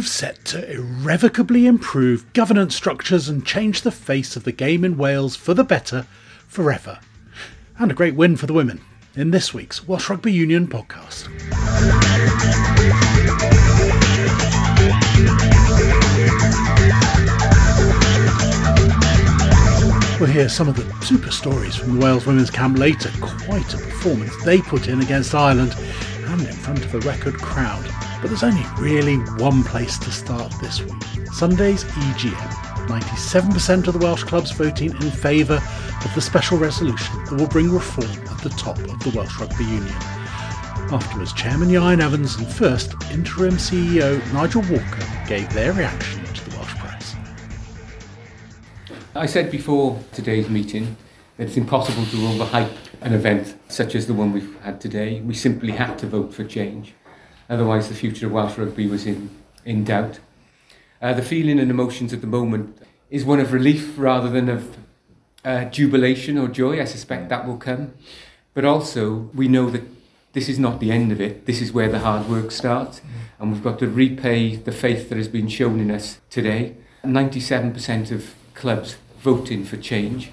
move set to irrevocably improve governance structures and change the face of the game in Wales for the better forever. And a great win for the women in this week's Welsh Rugby Union podcast. We'll hear some of the super stories from the Wales women's camp later. Quite a performance they put in against Ireland and in front of a record crowd. But there's only really one place to start this week Sunday's EGM. 97% of the Welsh clubs voting in favour of the special resolution that will bring reform at the top of the Welsh Rugby Union. Afterwards, Chairman Ieuan Evans and first interim CEO Nigel Walker gave their reaction to the Welsh press. I said before today's meeting that it's impossible to overhype an event such as the one we've had today. We simply had to vote for change. Otherwise, the future of Welsh rugby was in, in doubt. Uh, the feeling and emotions at the moment is one of relief rather than of uh, jubilation or joy. I suspect that will come. But also, we know that this is not the end of it. This is where the hard work starts. And we've got to repay the faith that has been shown in us today. 97% of clubs voting for change.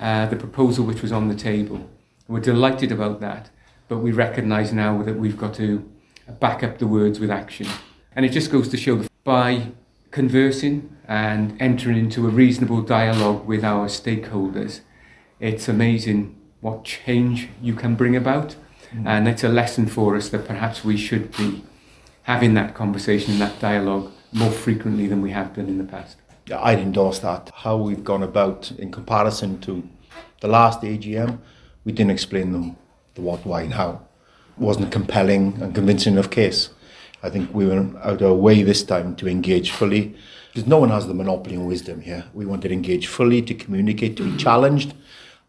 Uh, the proposal which was on the table. We're delighted about that, but we recognise now that we've got to back up the words with action. And it just goes to show that by conversing and entering into a reasonable dialogue with our stakeholders, it's amazing what change you can bring about. Mm. And it's a lesson for us that perhaps we should be having that conversation and that dialogue more frequently than we have done in the past. Yeah, I'd endorse that. How we've gone about in comparison to the last AGM, we didn't explain them the what, why, and how wasn't a compelling and convincing enough case. I think we went out of our way this time to engage fully because no one has the monopoly on wisdom here. We wanted to engage fully, to communicate, to be challenged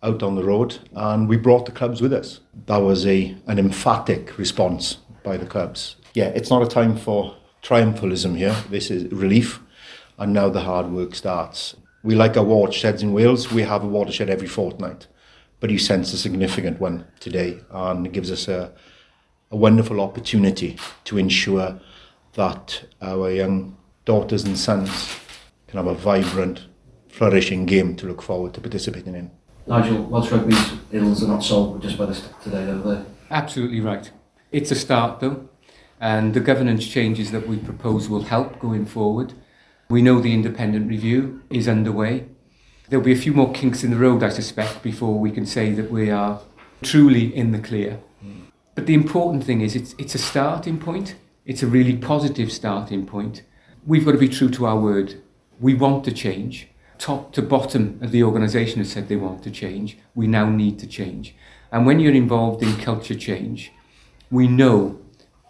out on the road, and we brought the clubs with us. That was a an emphatic response by the clubs. Yeah, it's not a time for triumphalism here. This is relief, and now the hard work starts. We like our watersheds in Wales. We have a watershed every fortnight, but you sense a significant one today, and it gives us a a wonderful opportunity to ensure that our young daughters and sons can have a vibrant, flourishing game to look forward to participating in. Nigel, Welsh rugby's ills are not solved just by this today, are they? Absolutely right. It's a start though, and the governance changes that we propose will help going forward. We know the independent review is underway. There'll be a few more kinks in the road, I suspect, before we can say that we are truly in the clear. Hmm. But the important thing is it's, it's a starting point. It's a really positive starting point. We've got to be true to our word. We want to change. Top to bottom of the organisation has said they want to change. We now need to change. And when you're involved in culture change, we know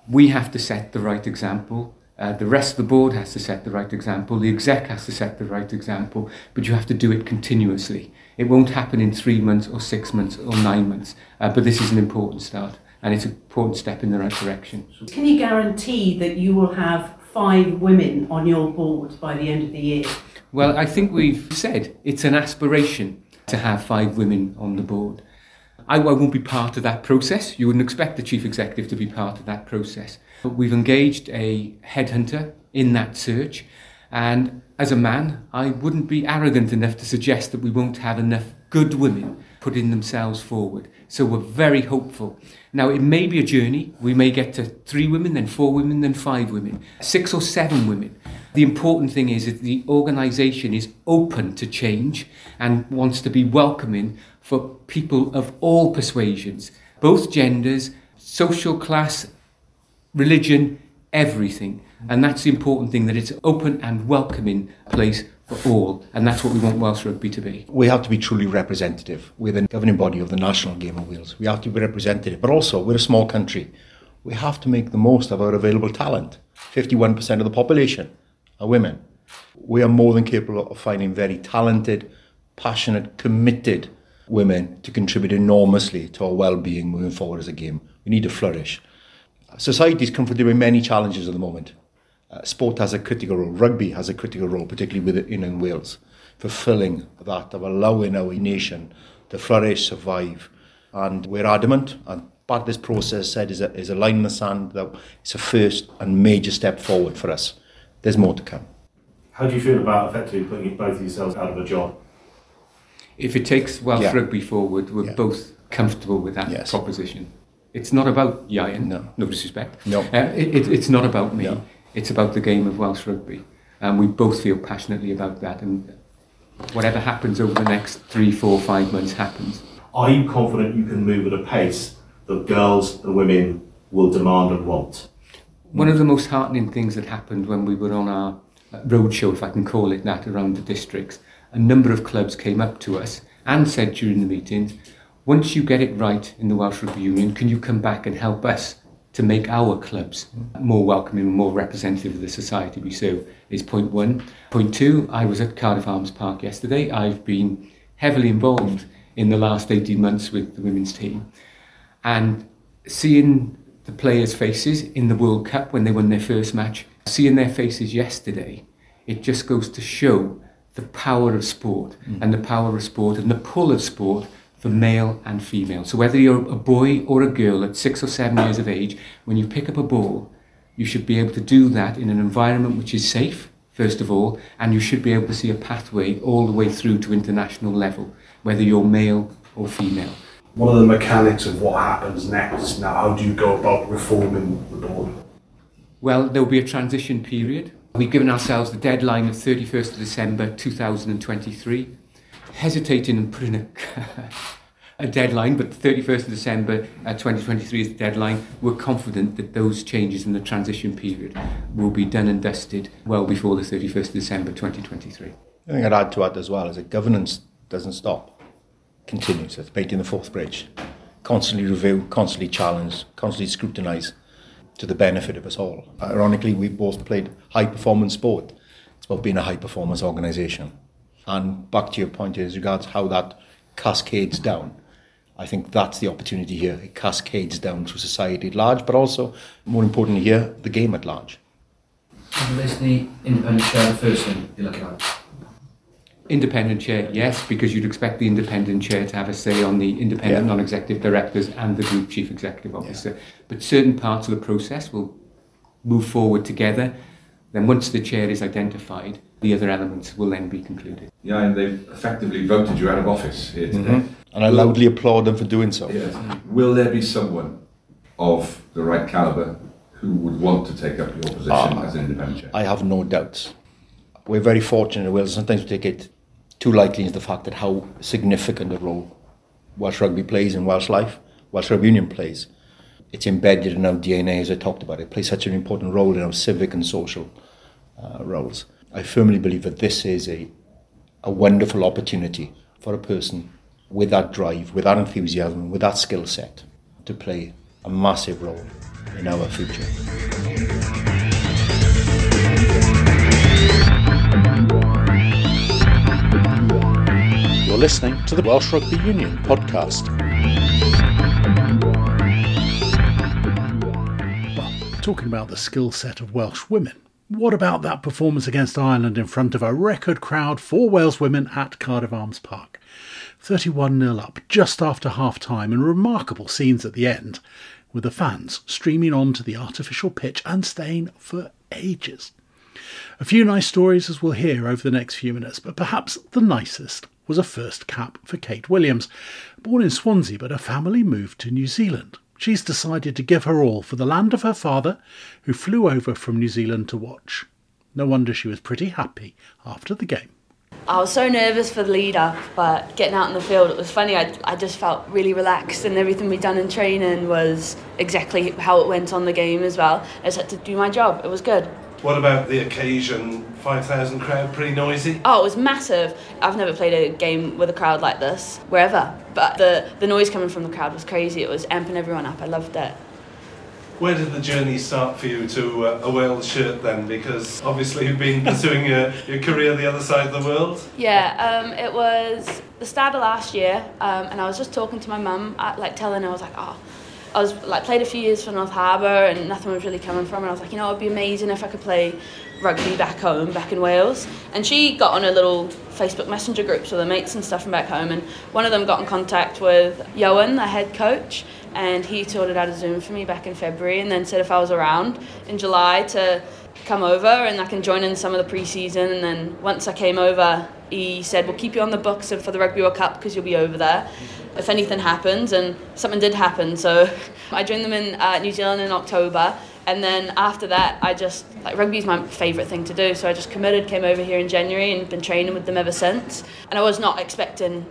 we have to set the right example. Uh, the rest of the board has to set the right example. The exec has to set the right example. But you have to do it continuously. It won't happen in three months or six months or nine months. Uh, but this is an important start and it's an important step in the right direction. Can you guarantee that you will have five women on your board by the end of the year? Well, I think we've said it's an aspiration to have five women on the board. I, I won't be part of that process. You wouldn't expect the chief executive to be part of that process. But we've engaged a headhunter in that search, and as a man, I wouldn't be arrogant enough to suggest that we won't have enough good women putting themselves forward. So we're very hopeful. Now, it may be a journey. We may get to three women, then four women, then five women, six or seven women. The important thing is that the organisation is open to change and wants to be welcoming for people of all persuasions, both genders, social class, religion, everything. And that's the important thing that it's open and welcoming place for all, and that's what we want Welsh Rugby to be. We have to be truly representative. We're the governing body of the national game of Wales. We have to be representative, but also we're a small country. We have to make the most of our available talent. 51% of the population are women. We are more than capable of finding very talented, passionate, committed women to contribute enormously to our well-being moving forward as a game. We need to flourish. Society is confronted with many challenges at the moment. Uh, sport has a critical role, rugby has a critical role, particularly within in Wales, fulfilling that of allowing our nation to flourish, survive. And we're adamant, and part of this process said is a, is a line in the sand that it's a first and major step forward for us there's more to come. How do you feel about effectively putting both of yourselves out of a job? If it takes Welsh Yeah. rugby forward, we're Yeah. both comfortable with that Yes. proposition. It's not about Ieuan, No. no disrespect. No. Uh, it, it, it's not about me. No. It's about the game of Welsh rugby. And we both feel passionately about that. And whatever happens over the next three, four, five months happens. Are you confident you can move at a pace that girls and women will demand and want? One of the most heartening things that happened when we were on our roadshow, if I can call it that, around the districts, a number of clubs came up to us and said during the meetings, once you get it right in the Welsh Rugby Union, can you come back and help us to make our clubs more welcoming and more representative of the society we serve is point one. Point two, I was at Cardiff Arms Park yesterday. I've been heavily involved in the last 18 months with the women's team. And seeing the players' faces in the World Cup when they won their first match, seeing their faces yesterday, it just goes to show the power of sport mm. and the power of sport and the pull of sport for male and female. So whether you're a boy or a girl at six or seven years of age, when you pick up a ball, you should be able to do that in an environment which is safe, first of all, and you should be able to see a pathway all the way through to international level, whether you're male or female. What are the mechanics of what happens next now? How do you go about reforming the board? Well, there will be a transition period. We've given ourselves the deadline of 31st of December 2023. Hesitating and putting a, a deadline, but the 31st of December uh, 2023 is the deadline. We're confident that those changes in the transition period will be done and dusted well before the 31st of December 2023. I think I'd add to that as well is that governance doesn't stop, continues. It's painting the Forth bridge, constantly review, constantly challenge, constantly scrutinise to the benefit of us all. Ironically, we've both played high performance sport. It's about being a high performance organisation. And back to your point as regards how that cascades down. I think that's the opportunity here. It cascades down to society at large, but also, more importantly here, the game at large. Is the independent chair the first thing you're looking at? Independent chair, yes, because you'd expect the independent chair to have a say on the independent Yeah. non-executive directors and the group chief executive officer. But certain parts of the process will move forward together. Then once the chair is identified, the other elements will then be concluded. Yeah, and they've effectively voted you out of office here today. And I loudly applaud them for doing so. Yes. Will there be someone of the right calibre who would want to take up your position Ah. as an independent chair? I have no doubts. We're very fortunate in Wales. Sometimes we take it too lightly into the fact that how significant a role Welsh rugby plays in Welsh life, Welsh Rugby Union plays. It's embedded in our DNA, as I talked about. It plays such an important role in our civic and social uh, roles. I firmly believe that this is a, a wonderful opportunity for a person with that drive, with that enthusiasm, with that skill set to play a massive role in our future. You're listening to the Welsh Rugby Union podcast. But talking about the skill set of Welsh women, what about that performance against Ireland in front of a record crowd for Wales women at Cardiff Arms Park? 31 0 up just after half time and remarkable scenes at the end, with the fans streaming onto the artificial pitch and staying for ages. A few nice stories as we'll hear over the next few minutes, but perhaps the nicest was a first cap for Kate Williams. Born in Swansea, but her family moved to New Zealand. She's decided to give her all for the land of her father, who flew over from New Zealand to watch. No wonder she was pretty happy after the game. I was so nervous for the lead up, but getting out in the field, it was funny. I, I just felt really relaxed, and everything we'd done in training was exactly how it went on the game as well. I just had to do my job. It was good. What about the occasion? 5,000 crowd, pretty noisy? Oh, it was massive. I've never played a game with a crowd like this, wherever. But the, the noise coming from the crowd was crazy. It was amping everyone up. I loved it. Where did the journey start for you to uh, a Wales shirt then? Because obviously you've been pursuing your, your career the other side of the world. Yeah, um, it was the start of last year, um, and I was just talking to my mum, uh, like telling her, I was like, oh, I was like played a few years for North Harbour, and nothing was really coming from. it. I was like, you know, it'd be amazing if I could play rugby back home, back in Wales. And she got on a little Facebook Messenger groups with her mates and stuff from back home, and one of them got in contact with Ioan, the head coach, and he sorted out a Zoom for me back in February, and then said if I was around in July to come over and I can join in some of the pre-season and then once I came over he said we'll keep you on the books for the Rugby World Cup because you'll be over there if anything happens and something did happen so I joined them in uh, New Zealand in October and then after that I just like rugby is my favourite thing to do so I just committed came over here in January and been training with them ever since and I was not expecting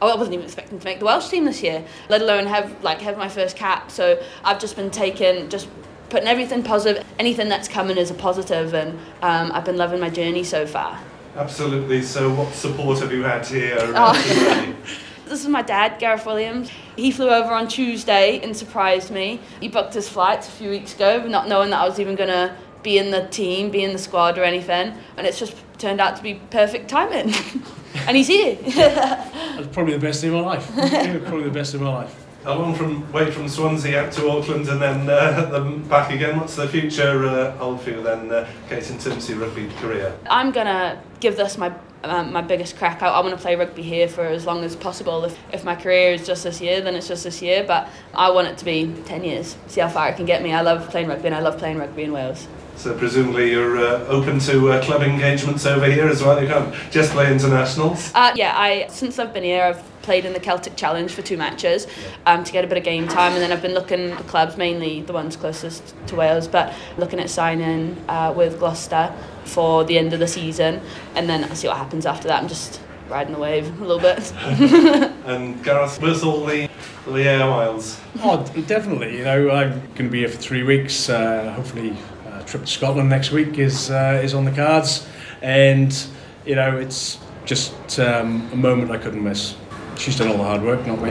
I wasn't even expecting to make the Welsh team this year, let alone have like have my first cap. So I've just been taking just putting everything positive. Anything that's coming is a positive, and um, I've been loving my journey so far. Absolutely. So, what support have you had here? Oh. This is my dad, Gareth Williams. He flew over on Tuesday and surprised me. He booked his flights a few weeks ago, not knowing that I was even going to be in the team, be in the squad or anything. And it's just turned out to be perfect timing. and he's here. That's probably the best day of my life. Probably the best day of my life. How long from way from Swansea out to Auckland and then uh, back again? What's the future uh, hold for you then, uh, Kate, and of rugby career? I'm gonna give this my um, my biggest crack out. I want to play rugby here for as long as possible. If, if my career is just this year, then it's just this year. But I want it to be 10 years. See how far it can get me. I love playing rugby and I love playing rugby in Wales. So presumably you're uh, open to uh, club engagements over here as well. You can't just play internationals. Uh, yeah, I since I've been here, I've played in the Celtic Challenge for two matches um, to get a bit of game time, and then I've been looking at clubs, mainly the ones closest to Wales, but looking at signing uh, with Gloucester for the end of the season, and then I'll see what happens after that. I'm just riding the wave a little bit. and Gareth, where's all the the air miles? Oh, definitely. You know, I'm going to be here for three weeks. Uh, hopefully, a trip to Scotland next week is uh, is on the cards, and you know, it's just um, a moment I couldn't miss. She's done all the hard work, not me.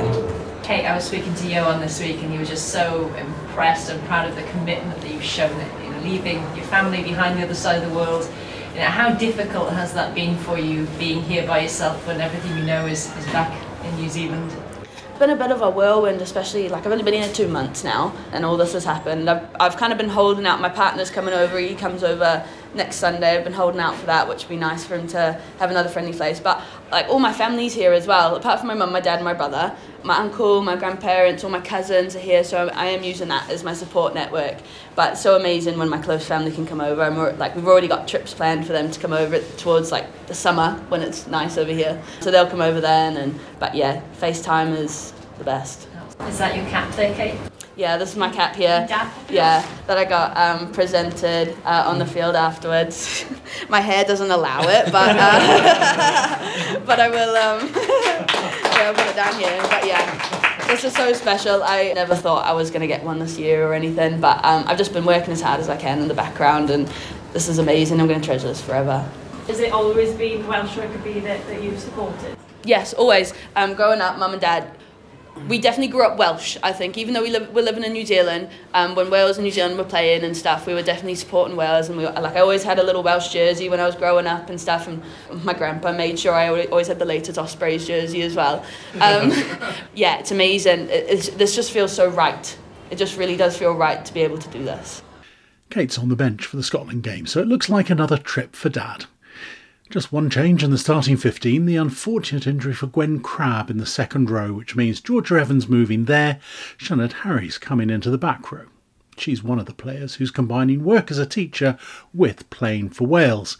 Kate, I was speaking to Ioan this week, and he was just so impressed and proud of the commitment that you've shown. Leaving your family behind the other side of the world. You know, how difficult has that been for you, being here by yourself when everything you know is, is back in New Zealand? It's been a bit of a whirlwind, especially like I've only been here two months now, and all this has happened. I've, I've kind of been holding out. My partner's coming over. He comes over next Sunday. I've been holding out for that, which would be nice for him to have another friendly place. But like all my family's here as well, apart from my mum, my dad, and my brother. My uncle, my grandparents, all my cousins are here, so I am using that as my support network. But so amazing when my close family can come over, and we're, like we've already got trips planned for them to come over towards like the summer when it's nice over here. So they'll come over then, and but yeah, FaceTime is the best. Is that your cat there, Kate? Yeah, this is my cap here. Yeah, that I got um, presented uh, on the field afterwards. my hair doesn't allow it, but uh, but I will. Um, yeah, I'll put it down here. But yeah, this is so special. I never thought I was going to get one this year or anything, but um, I've just been working as hard as I can in the background, and this is amazing. I'm going to treasure this forever. Has it always been Welsh rugby that, that you've supported? Yes, always. Um, growing up, mum and dad we definitely grew up Welsh, I think. Even though we live, we're living in New Zealand, um, when Wales and New Zealand were playing and stuff, we were definitely supporting Wales. And we were, like I always had a little Welsh jersey when I was growing up and stuff. And my grandpa made sure I always had the latest Ospreys jersey as well. Um, yeah, it's amazing. It, it's, this just feels so right. It just really does feel right to be able to do this. Kate's on the bench for the Scotland game, so it looks like another trip for Dad. Just one change in the starting 15, the unfortunate injury for Gwen Crabb in the second row, which means Georgia Evans moving there, Sioned Harries coming into the back row. She's one of the players who's combining work as a teacher with playing for Wales.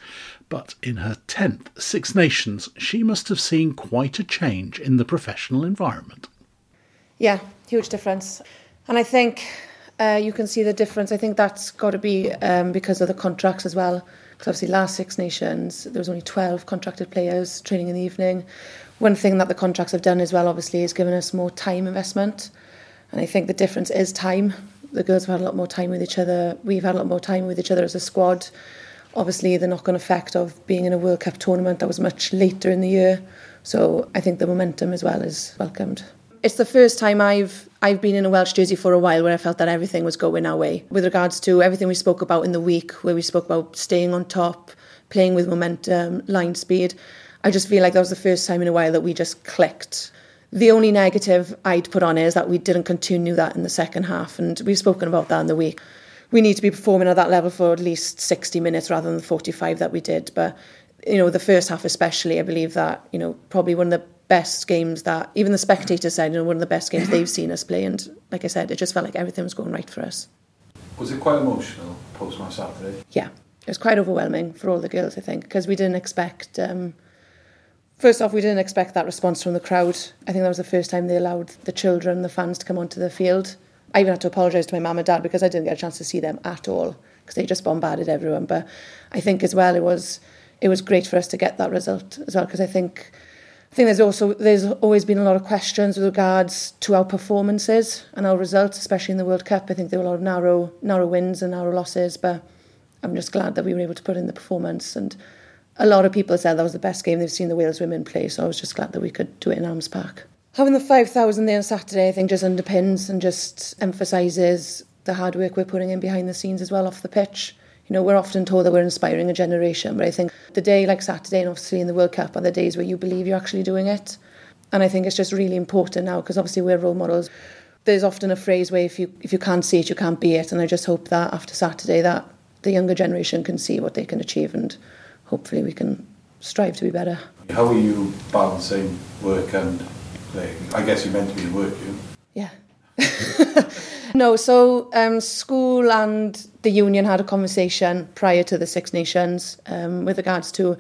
But in her 10th Six Nations, she must have seen quite a change in the professional environment. Yeah, huge difference. And I think uh, you can see the difference. I think that's got to be um, because of the contracts as well. Because obviously, last Six Nations, there was only 12 contracted players training in the evening. One thing that the contracts have done as well, obviously, is given us more time investment. And I think the difference is time. The girls have had a lot more time with each other. We've had a lot more time with each other as a squad. Obviously, the knock on effect of being in a World Cup tournament that was much later in the year. So I think the momentum as well is welcomed. It's the first time I've I've been in a Welsh jersey for a while where I felt that everything was going our way. With regards to everything we spoke about in the week, where we spoke about staying on top, playing with momentum, line speed, I just feel like that was the first time in a while that we just clicked. The only negative I'd put on is that we didn't continue that in the second half, and we've spoken about that in the week. We need to be performing at that level for at least 60 minutes rather than the 45 that we did. But, you know, the first half especially, I believe that, you know, probably one of the best games that even the spectators said, you know, one of the best games they've seen us play. And like I said, it just felt like everything was going right for us. Was it quite emotional post match Saturday? Yeah, it was quite overwhelming for all the girls, I think, because we didn't expect. Um, first off, we didn't expect that response from the crowd. I think that was the first time they allowed the children, the fans, to come onto the field. I even had to apologise to my mum and dad because I didn't get a chance to see them at all because they just bombarded everyone. But I think as well, it was it was great for us to get that result as well because I think think there's also there's always been a lot of questions with regards to our performances and our results, especially in the World Cup. I think there were a lot of narrow narrow wins and narrow losses, but I'm just glad that we were able to put in the performance. And a lot of people said that was the best game they've seen the Wales women play, so I was just glad that we could do it in Arms Park. Having the 5,000 there on Saturday, I think just underpins and just emphasises the hard work we're putting in behind the scenes as well off the pitch. You know, we're often told that we're inspiring a generation, but I think the day like Saturday and obviously in the World Cup are the days where you believe you're actually doing it. And I think it's just really important now because obviously we're role models. There's often a phrase where if you if you can't see it, you can't be it. And I just hope that after Saturday that the younger generation can see what they can achieve and hopefully we can strive to be better. How are you balancing work and play? I guess you're meant to be in work, you? Yeah. no, so um, school and the union had a conversation prior to the Six Nations um, with regards to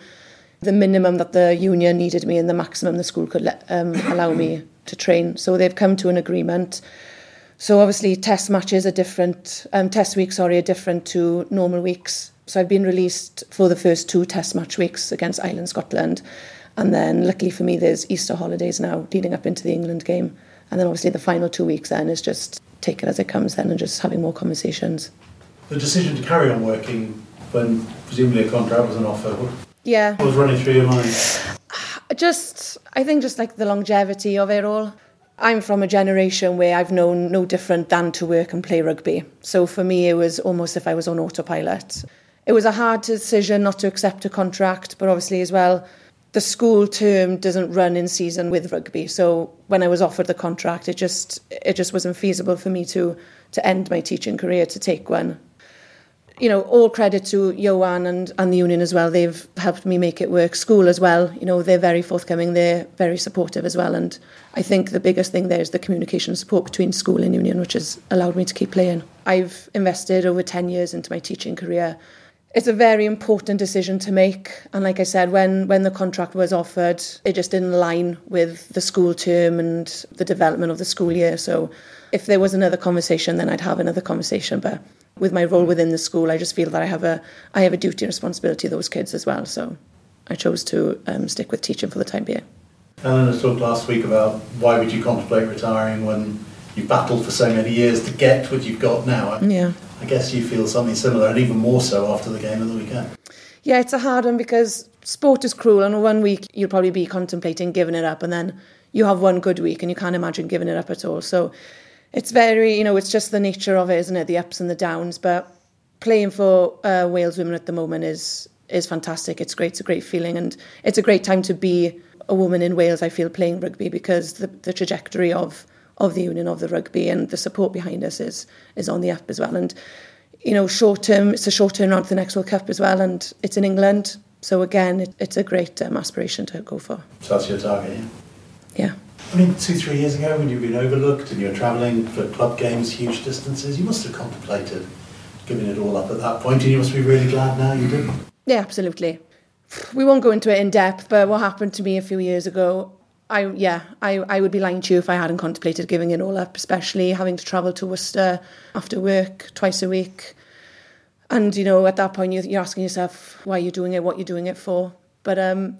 the minimum that the union needed me and the maximum the school could let, um, allow me to train. So they've come to an agreement. So obviously test matches are different, um, test weeks, sorry, are different to normal weeks. So I've been released for the first two test match weeks against Ireland, Scotland. And then luckily for me, there's Easter holidays now leading up into the England game. And then obviously the final two weeks then is just take it as it comes then and just having more conversations. The decision to carry on working when presumably a contract was an offer, what Yeah. was running through your mind? Just, I think just like the longevity of it all. I'm from a generation where I've known no different than to work and play rugby. So for me, it was almost if I was on autopilot. It was a hard decision not to accept a contract, but obviously as well, the school term doesn't run in season with rugby. So when I was offered the contract, it just it just wasn't feasible for me to to end my teaching career to take one. You know, all credit to Ioan and, and the union as well. They've helped me make it work. School as well, you know, they're very forthcoming. They're very supportive as well. And I think the biggest thing there is the communication support between school and union, which has allowed me to keep playing. I've invested over 10 years into my teaching career it's a very important decision to make and like i said when when the contract was offered it just didn't align with the school term and the development of the school year. So if there was another conversation then i'd have another conversation but with my role within the school i just feel that i have a i have a duty and responsibility to those kids as well. So i chose to um, stick with teaching for the time being. Eleanor talked last week about why would you contemplate retiring when you've battled for so many years to get what you've got now. yeah I guess you feel something similar, and even more so after the game of the weekend. Yeah, it's a hard one because sport is cruel, and one week you'll probably be contemplating giving it up, and then you have one good week, and you can't imagine giving it up at all. So it's very, you know, it's just the nature of it, isn't it? The ups and the downs. But playing for uh, Wales women at the moment is is fantastic. It's great. It's a great feeling, and it's a great time to be a woman in Wales. I feel playing rugby because the the trajectory of of the union of the rugby and the support behind us is is on the up as well. And you know, short term, it's a short term around to the next World Cup as well, and it's in England. So again, it, it's a great um, aspiration to go for. So that's your target, yeah? Yeah. I mean, two, three years ago when you've been overlooked and you're travelling for club games, huge distances, you must have contemplated giving it all up at that point, and you must be really glad now you didn't. Yeah, absolutely. We won't go into it in depth, but what happened to me a few years ago, I yeah, I, I would be lying to you if I hadn't contemplated giving it all up, especially having to travel to Worcester after work twice a week. And you know, at that point, you're, you're asking yourself why you're doing it, what you're doing it for. But um,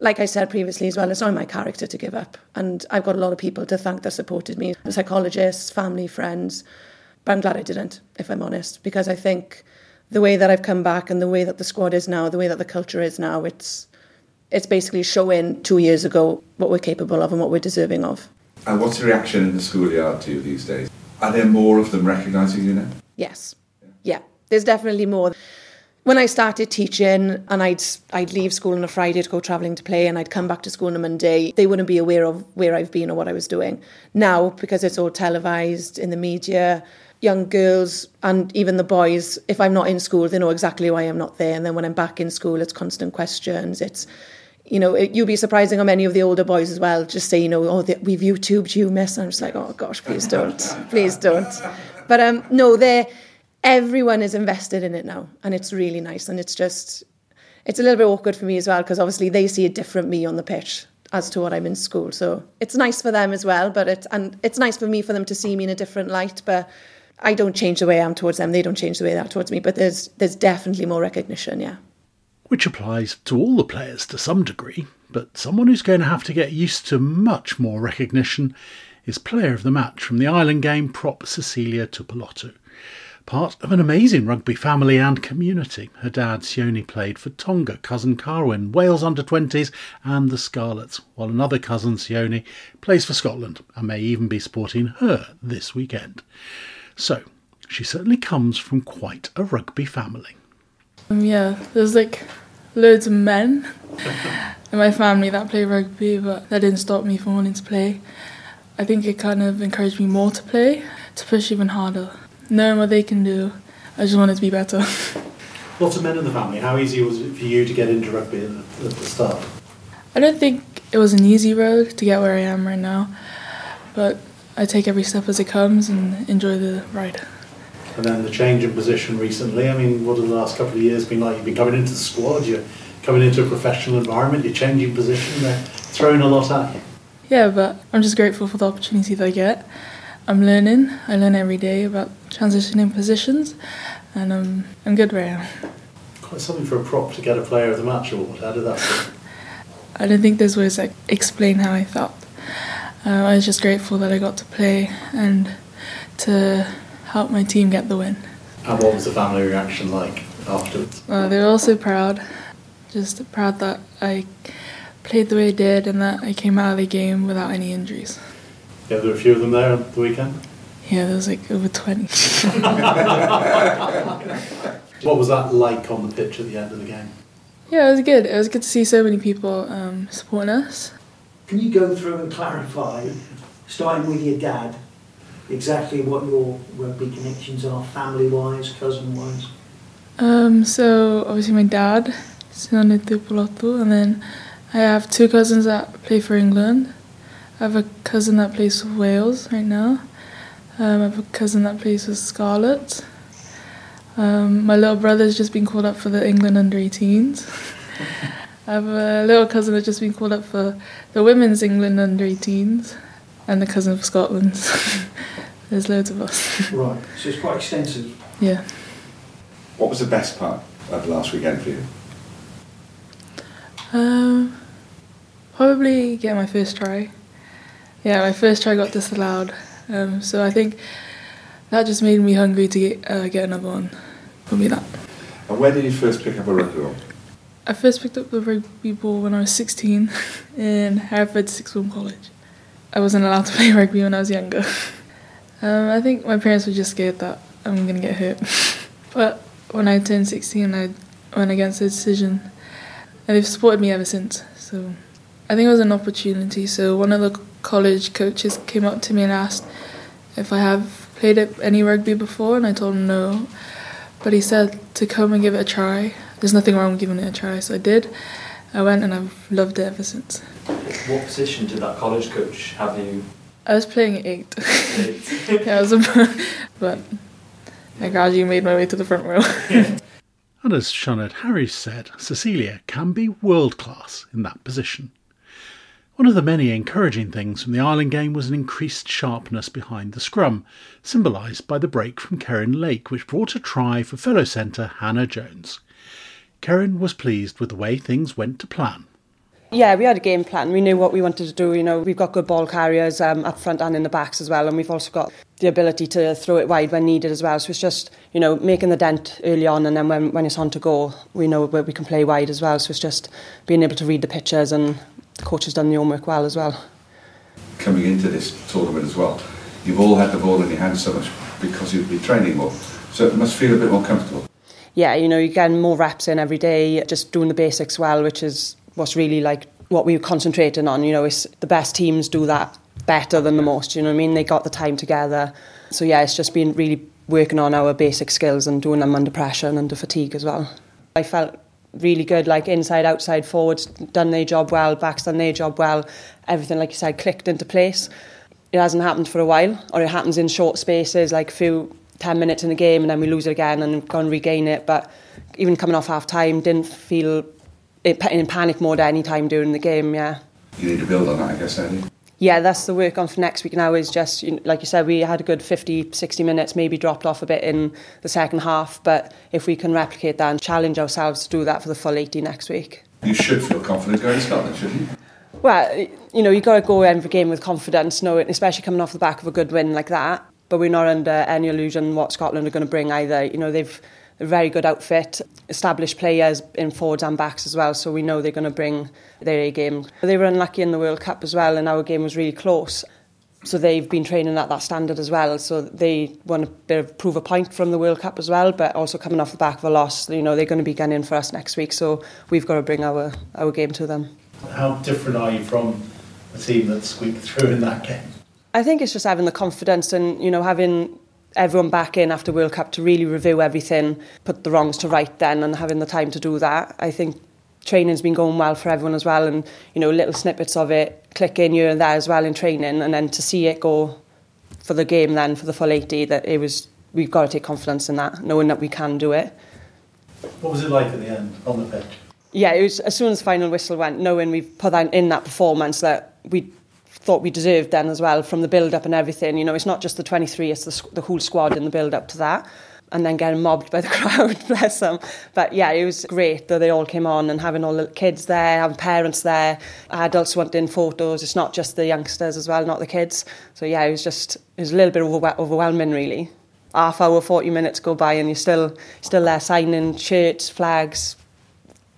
like I said previously as well, it's not my character to give up. And I've got a lot of people to thank that supported me, psychologists, family, friends. But I'm glad I didn't, if I'm honest, because I think the way that I've come back and the way that the squad is now, the way that the culture is now, it's it's basically showing two years ago what we're capable of and what we're deserving of. And what's the reaction in the schoolyard to you these days? Are there more of them recognising you now? Yes. Yeah. There's definitely more. When I started teaching and I'd I'd leave school on a Friday to go travelling to play and I'd come back to school on a Monday, they wouldn't be aware of where I've been or what I was doing. Now, because it's all televised in the media, young girls and even the boys, if I'm not in school, they know exactly why I'm not there. And then when I'm back in school, it's constant questions. It's you know, it, you'll be surprising how many of the older boys as well just say, you know, oh, the, we've YouTubed you, miss. And I'm just like, oh gosh, please don't, please don't. But um, no, they're everyone is invested in it now, and it's really nice. And it's just, it's a little bit awkward for me as well because obviously they see a different me on the pitch as to what I'm in school. So it's nice for them as well, but it's and it's nice for me for them to see me in a different light. But I don't change the way I am towards them; they don't change the way they are towards me. But there's there's definitely more recognition, yeah. Which applies to all the players to some degree, but someone who's going to have to get used to much more recognition is player of the match from the Ireland game prop Sisilia Tuipulotu. Part of an amazing rugby family and community. Her dad, Sione, played for Tonga, cousin Carwyn, Wales under 20s, and the Scarlets, while another cousin, Sione, plays for Scotland and may even be supporting her this weekend. So, she certainly comes from quite a rugby family. Um, yeah, there's like loads of men in my family that play rugby, but that didn't stop me from wanting to play. I think it kind of encouraged me more to play, to push even harder. Knowing what they can do, I just wanted to be better. Lots of men in the family. How easy was it for you to get into rugby at the, start? I don't think it was an easy road to get where I am right now, but I take every step as it comes and enjoy the ride. And then the change in position recently. I mean, what have the last couple of years been like? You've been coming into the squad, you're coming into a professional environment, you're changing position, they're throwing a lot at you. Yeah, but I'm just grateful for the opportunity that I get. I'm learning. I learn every day about transitioning positions, and um, I'm good where I am. Quite something for a prop to get a player of the match award. How did that feel? I don't think there's words to explain how I felt. Uh, I was just grateful that I got to play and to help my team get the win. And what was the family reaction like afterwards? Uh, they were also proud, just proud that I played the way I did and that I came out of the game without any injuries. Yeah, there were a few of them there on the weekend. Yeah, there was like over 20. What was that like on the pitch at the end of the game? yeah, it was good. It was good to see so many people um, supporting us. Can you go through and clarify, starting with your dad, exactly what your rugby connections are, family-wise, cousin-wise? Um, so obviously my dad, Sione Tuipulotu, and then I have two cousins that play for England. I have a cousin that plays for Wales right now. Um, I have a cousin that plays for Scarlet. Um, my little brother's just been called up for the England under 18s. I have a little cousin that's just been called up for the women's England under 18s, and the cousin of Scotland. There's loads of us. Right, so it's quite extensive. Yeah. What was the best part of last weekend for you? Um, probably get my first try. Yeah, my first try got disallowed. Um, so I think that just made me hungry to get, uh, get another one. Probably that. And where did you first pick up a rugby ball? I first picked up the rugby ball when I was 16 in Hereford Sixth Form College. I wasn't allowed to play rugby when I was younger. Um, I think my parents were just scared that I'm to get hurt. but when I turned 16, I went against the decision. And they've supported me ever since. So I think it was an opportunity. So one of the college coaches came up to me and asked if I have played any rugby before, and I told him no. But he said to come and give it a try. There's nothing wrong with giving it a try, so I did. I went and I've loved it ever since. What position did that college coach have you? I was playing eight. yeah, I was a, but I gradually made my way to the front row. And as Sioned Harries said, Sisilia can be world class in that position. One of the many encouraging things from the Ireland game was an increased sharpness behind the scrum, symbolised by the break from Kerin Lake, which brought a try for fellow centre Hannah Jones. Kerin was pleased with the way things went to plan. Yeah, we had a game plan. We knew what we wanted to do. You know, we've got good ball carriers um, up front and in the backs as well, and we've also got the ability to throw it wide when needed as well. So it's just you know making the dent early on, and then when when it's on to go, we know where we can play wide as well. So it's just being able to read the pitches, and the coach has done the homework well as well. Coming into this tournament as well, you've all had the ball in your hands so much because you've been training more, so it must feel a bit more comfortable. Yeah, you know, you're getting more reps in every day, just doing the basics well, which is what's really like what we were concentrating on. You know, is the best teams do that better than the most. You know what I mean? They got the time together. So yeah, it's just been really working on our basic skills and doing them under pressure and under fatigue as well. I felt really good, like inside, outside, forwards done their job well, backs done their job well. Everything, like you said, clicked into place. It hasn't happened for a while, or it happens in short spaces, like a few 10 minutes in the game and then we lose it again and go and regain it. But even coming off half time, didn't feel in panic mode any time during the game, yeah. You need to build on that, I guess, don't you? Yeah, that's the work on for next week now is just, like you said, we had a good 50, 60 minutes, maybe dropped off a bit in the second half, but if we can replicate that and challenge ourselves to do that for the full 80 next week. You should feel confident going to Scotland, shouldn't you? Well, you know, you've got to go every game with confidence, knowing, especially coming off the back of a good win like that. But we're not under any illusion what Scotland are going to bring either. You know, they've a very good outfit, established players in forwards and backs as well, so we know they're going to bring their A game. They were unlucky in the World Cup as well, and our game was really close. So they've been training at that standard as well. So they want to prove a point from the World Cup as well, but also coming off the back of a loss, you know, they're going to be gunning for us next week. So we've got to bring our, our game to them. How different are you from a team that squeaked through in that game? I think it's just having the confidence and, you know, having everyone back in after World Cup to really review everything, put the wrongs to right then and having the time to do that. I think training's been going well for everyone as well and you know little snippets of it click in here and there as well in training and then to see it go for the game then for the full 80 that it was we've got to take confidence in that knowing that we can do it what was it like at the end on the pitch yeah it was as soon as the final whistle went knowing we've put that in that performance that we thought we deserved then as well from the build up and everything. You know, it's not just the 23, it's the, the whole squad in the build up to that. And then getting mobbed by the crowd, bless them. But yeah, it was great that they all came on and having all the kids there, having parents there, adults wanting photos. It's not just the youngsters as well, not the kids. So yeah, it was just, it was a little bit overwhelming really. Half hour, 40 minutes go by and you're still, still there signing shirts, flags,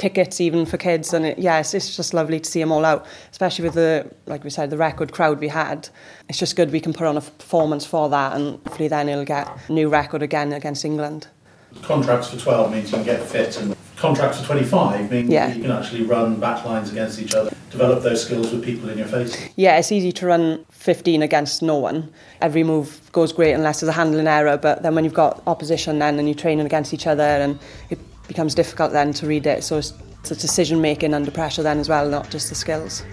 tickets even for kids and it, yes it's just lovely to see them all out especially with the like we said the record crowd we had. It's just good we can put on a performance for that and hopefully then it'll get a new record again against England. Contracts for 12 means you can get fit and contracts for 25 means yeah. you can actually run back lines against each other. Develop those skills with people in your face. Yeah it's easy to run 15 against no one. Every move goes great unless there's a handling error but then when you've got opposition then and you're training against each other and it becomes difficult then to read it. So it's, it's decision making under pressure then as well, not just the skills.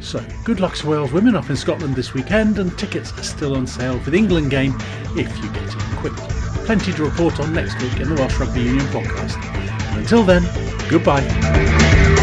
So, good luck to Wales women up in Scotland this weekend, and tickets are still on sale for the England game if you get in quickly. Plenty to report on next week in the Welsh Rugby Union podcast. And until then, goodbye.